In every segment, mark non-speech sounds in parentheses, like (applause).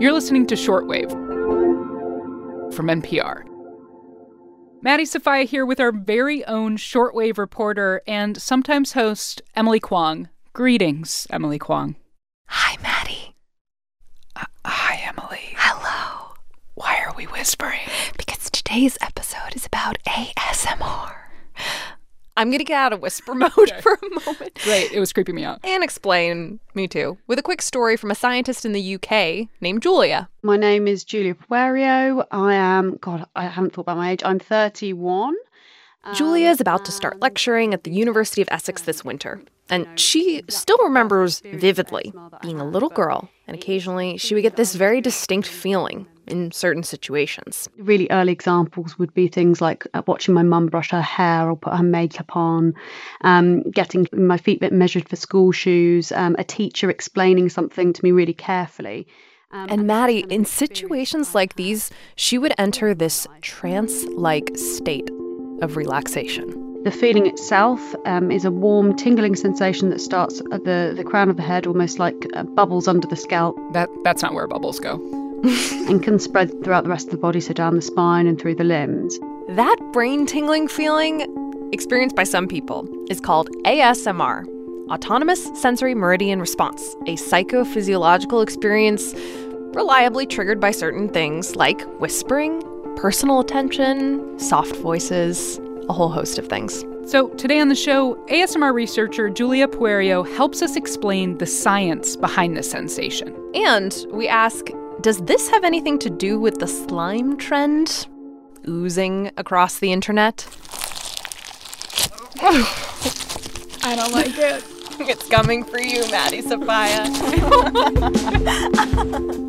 You're listening to Shortwave from NPR. Maddie Sofia here with our very own shortwave reporter and sometimes host, Emily Kwong. Greetings, Emily Kwong. Hi, Maddie. Uh, hi, Emily. Hello. Why are we whispering? Because today's episode is about ASMR. I'm going to get out of whisper (laughs) mode okay. for a moment. Great. It was creeping me out. And explain, me too, with a quick story from a scientist in the UK named Julia. My name is Julia Poerio. I am, God, I haven't thought about my age. I'm 31. Julia is about to start um, lecturing at the University of Essex this winter. And she still remembers vividly being a little girl, and occasionally she would get this very distinct feeling in certain situations. Really early examples would be things like uh, watching my mum brush her hair or put her makeup on, um, getting my feet bit measured for school shoes, um, a teacher explaining something to me really carefully. Um, and Maddie, in situations like these, she would enter this trance like state of relaxation. The feeling itself um, is a warm, tingling sensation that starts at the, the crown of the head, almost like uh, bubbles under the scalp. That That's not where bubbles go. (laughs) and can spread throughout the rest of the body, so down the spine and through the limbs. That brain tingling feeling, experienced by some people, is called ASMR Autonomous Sensory Meridian Response, a psychophysiological experience reliably triggered by certain things like whispering, personal attention, soft voices, a whole host of things. So, today on the show, ASMR researcher Julia Poerio helps us explain the science behind this sensation. And we ask Does this have anything to do with the slime trend oozing across the internet? I don't like it. (laughs) it's coming for you, Maddie Sofia. (laughs)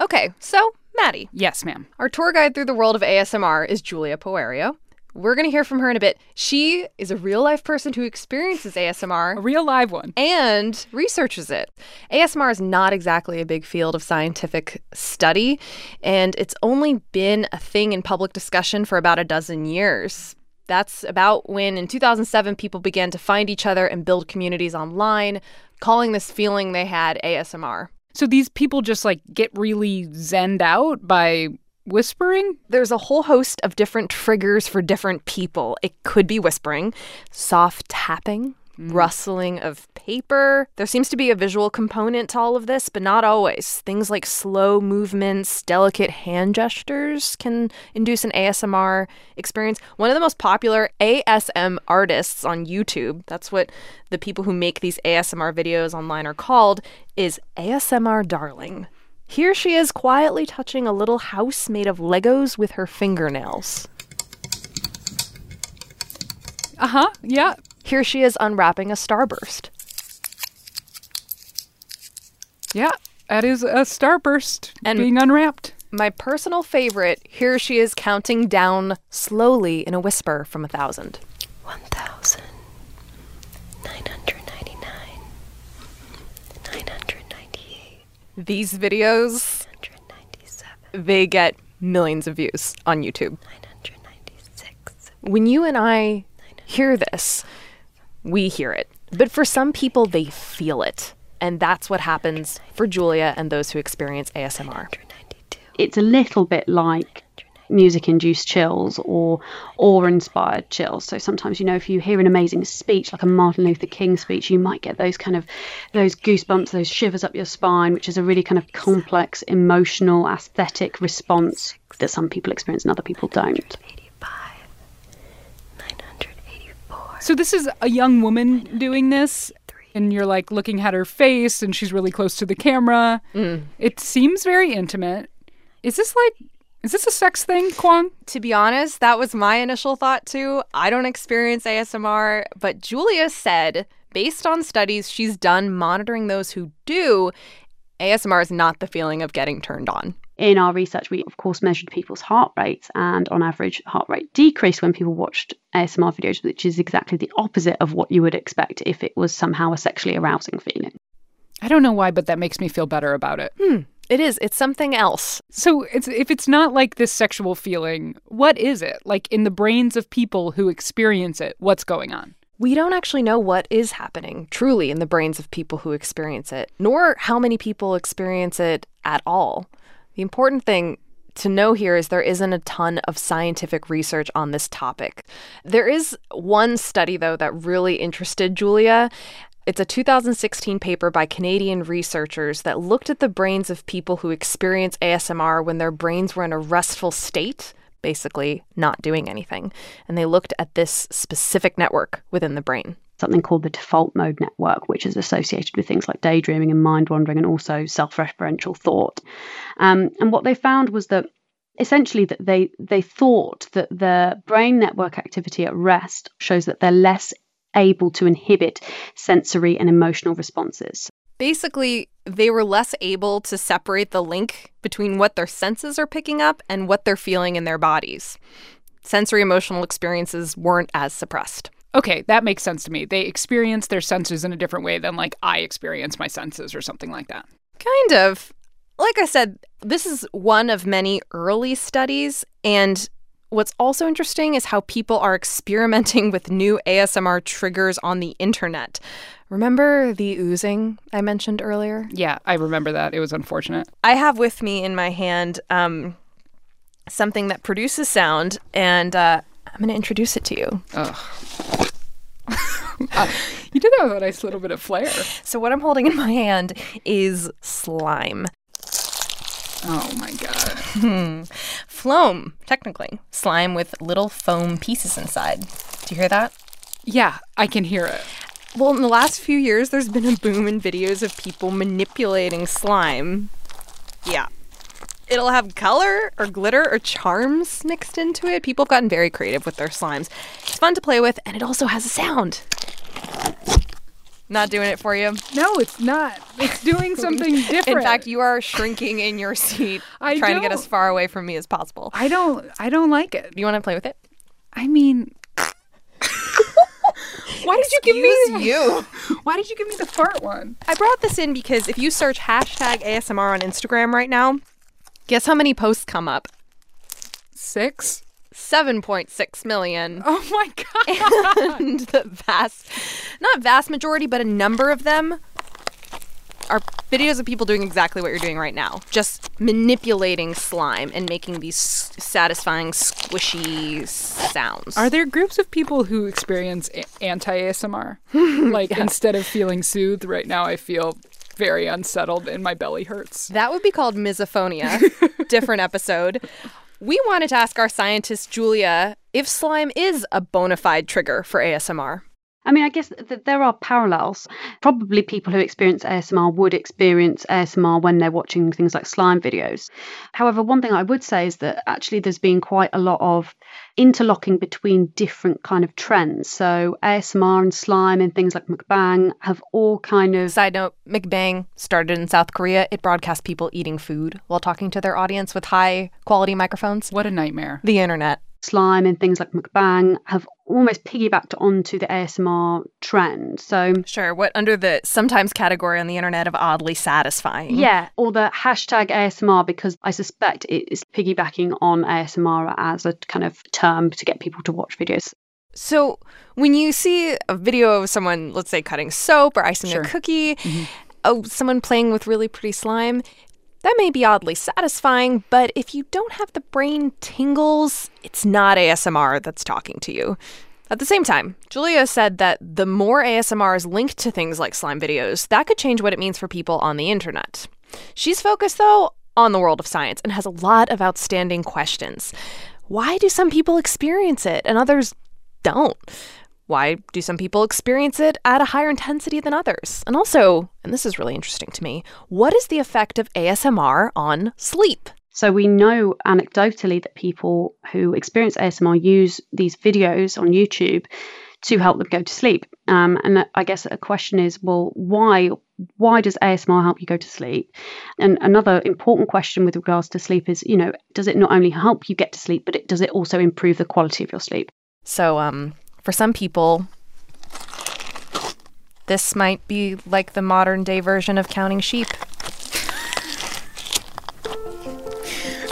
Okay, so Maddie. Yes, ma'am. Our tour guide through the world of ASMR is Julia Poerio. We're going to hear from her in a bit. She is a real life person who experiences ASMR, a real live one, and researches it. ASMR is not exactly a big field of scientific study, and it's only been a thing in public discussion for about a dozen years. That's about when, in 2007, people began to find each other and build communities online, calling this feeling they had ASMR. So these people just like get really zenned out by whispering? There's a whole host of different triggers for different people. It could be whispering, soft tapping, mm. rustling of paper. There seems to be a visual component to all of this, but not always. Things like slow movements, delicate hand gestures can induce an ASMR experience. One of the most popular ASM artists on YouTube, that's what the people who make these ASMR videos online are called, is ASMR Darling. Here she is quietly touching a little house made of Legos with her fingernails. Uh huh, yeah. Here she is unwrapping a starburst. Yeah, that is a starburst and being unwrapped. My personal favorite, here she is counting down slowly in a whisper from a thousand. These videos, they get millions of views on YouTube. 996. When you and I hear this, we hear it. But for some people, they feel it. And that's what happens for Julia and those who experience ASMR. It's a little bit like music induced chills or awe inspired chills. So sometimes, you know, if you hear an amazing speech like a Martin Luther King speech, you might get those kind of those goosebumps, those shivers up your spine, which is a really kind of complex emotional aesthetic response that some people experience and other people don't. So this is a young woman doing this, and you're like looking at her face, and she's really close to the camera. Mm. It seems very intimate. Is this like is this a sex thing, Kwong? To be honest, that was my initial thought too. I don't experience ASMR, but Julia said, based on studies she's done monitoring those who do, ASMR is not the feeling of getting turned on in our research, we of course measured people's heart rates, and on average, heart rate decreased when people watched ASMR videos, which is exactly the opposite of what you would expect if it was somehow a sexually arousing feeling. I don't know why, but that makes me feel better about it. Hmm. It is. It's something else. So it's if it's not like this sexual feeling, what is it? Like in the brains of people who experience it, what's going on? We don't actually know what is happening truly in the brains of people who experience it, nor how many people experience it at all. The important thing to know here is there isn't a ton of scientific research on this topic. There is one study, though, that really interested Julia. It's a 2016 paper by Canadian researchers that looked at the brains of people who experience ASMR when their brains were in a restful state, basically not doing anything. And they looked at this specific network within the brain something called the default mode network, which is associated with things like daydreaming and mind wandering and also self referential thought. Um, and what they found was that essentially that they they thought that the brain network activity at rest shows that they're less able to inhibit sensory and emotional responses. Basically, they were less able to separate the link between what their senses are picking up and what they're feeling in their bodies. Sensory emotional experiences weren't as suppressed. Okay, that makes sense to me. They experience their senses in a different way than like I experience my senses or something like that. Kind of. Like I said, this is one of many early studies and What's also interesting is how people are experimenting with new ASMR triggers on the internet. Remember the oozing I mentioned earlier? Yeah, I remember that. It was unfortunate. I have with me in my hand um, something that produces sound, and uh, I'm going to introduce it to you. Ugh. (laughs) uh, you did have a nice little bit of flair. So, what I'm holding in my hand is slime. Oh my god. (laughs) Floam, technically. Slime with little foam pieces inside. Do you hear that? Yeah, I can hear it. Well, in the last few years, there's been a boom in videos of people manipulating slime. Yeah. It'll have color or glitter or charms mixed into it. People have gotten very creative with their slimes. It's fun to play with, and it also has a sound. Not doing it for you? No, it's not. It's doing (laughs) something different. In fact, you are shrinking in your seat, (laughs) I trying to get as far away from me as possible. I don't I don't like it. Do you want to play with it? I mean (laughs) Why did you give me you? Why did you give me the fart one? I brought this in because if you search hashtag ASMR on Instagram right now, guess how many posts come up? 6? 7.6 million. (laughs) Oh my god. and the vast, not vast majority, but a number of them are videos of people doing exactly what you're doing right now. Just manipulating slime and making these satisfying, squishy sounds. Are there groups of people who experience anti-ASMR? (laughs) like instead of feeling soothed right now I feel very unsettled and my belly hurts. That would be called misophonia. (laughs) Different episode. We wanted to ask our scientist, Julia, if slime is a bona fide trigger for ASMR. I mean, I guess th- there are parallels. Probably people who experience ASMR would experience ASMR when they're watching things like slime videos. However, one thing I would say is that actually there's been quite a lot of interlocking between different kind of trends. So ASMR and slime and things like mukbang have all kind of Side note, mukbang started in South Korea. It broadcasts people eating food while talking to their audience with high quality microphones. What a nightmare. The internet. Slime and things like mukbang have almost piggybacked onto the ASMR trend. So Sure, what under the sometimes category on the internet of oddly satisfying. Yeah, or the hashtag ASMR because I suspect it is piggybacking on ASMR as a kind of term to get people to watch videos. So when you see a video of someone, let's say, cutting soap or icing Sure. a cookie, mm-hmm. oh, someone playing with really pretty slime, that may be oddly satisfying, but if you don't have the brain tingles, it's not ASMR that's talking to you. At the same time, Julia said that the more ASMR is linked to things like slime videos, that could change what it means for people on the internet. She's focused, though, on the world of science and has a lot of outstanding questions. Why do some people experience it and others don't? Why do some people experience it at a higher intensity than others? And also, and this is really interesting to me, what is the effect of ASMR on sleep? So we know anecdotally that people who experience ASMR use these videos on YouTube to help them go to sleep. Um, and I guess a question is, well, why? Why does ASMR help you go to sleep? And another important question with regards to sleep is, you know, does it not only help you get to sleep, but it, does it also improve the quality of your sleep? So, um, for some people, this might be like the modern day version of counting sheep.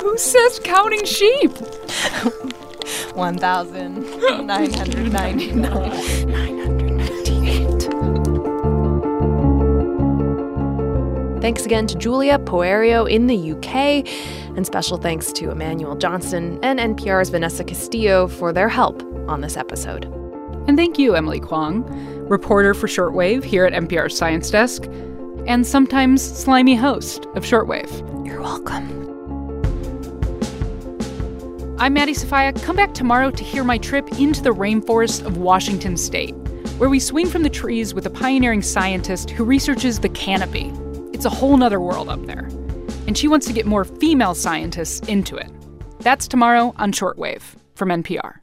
Who says counting sheep? 1,999. thanks again to Julia Poerio in the UK, and special thanks to Emmanuel Johnson and NPR's Vanessa Castillo for their help on this episode. And thank you, Emily Kwong, reporter for Shortwave here at NPR's Science Desk, and sometimes slimy host of Shortwave. You're welcome. I'm Maddie Sofia. Come back tomorrow to hear my trip into the rainforest of Washington state, where we swing from the trees with a pioneering scientist who researches the canopy. It's a whole nother world up there. And she wants to get more female scientists into it. That's tomorrow on Shortwave from NPR.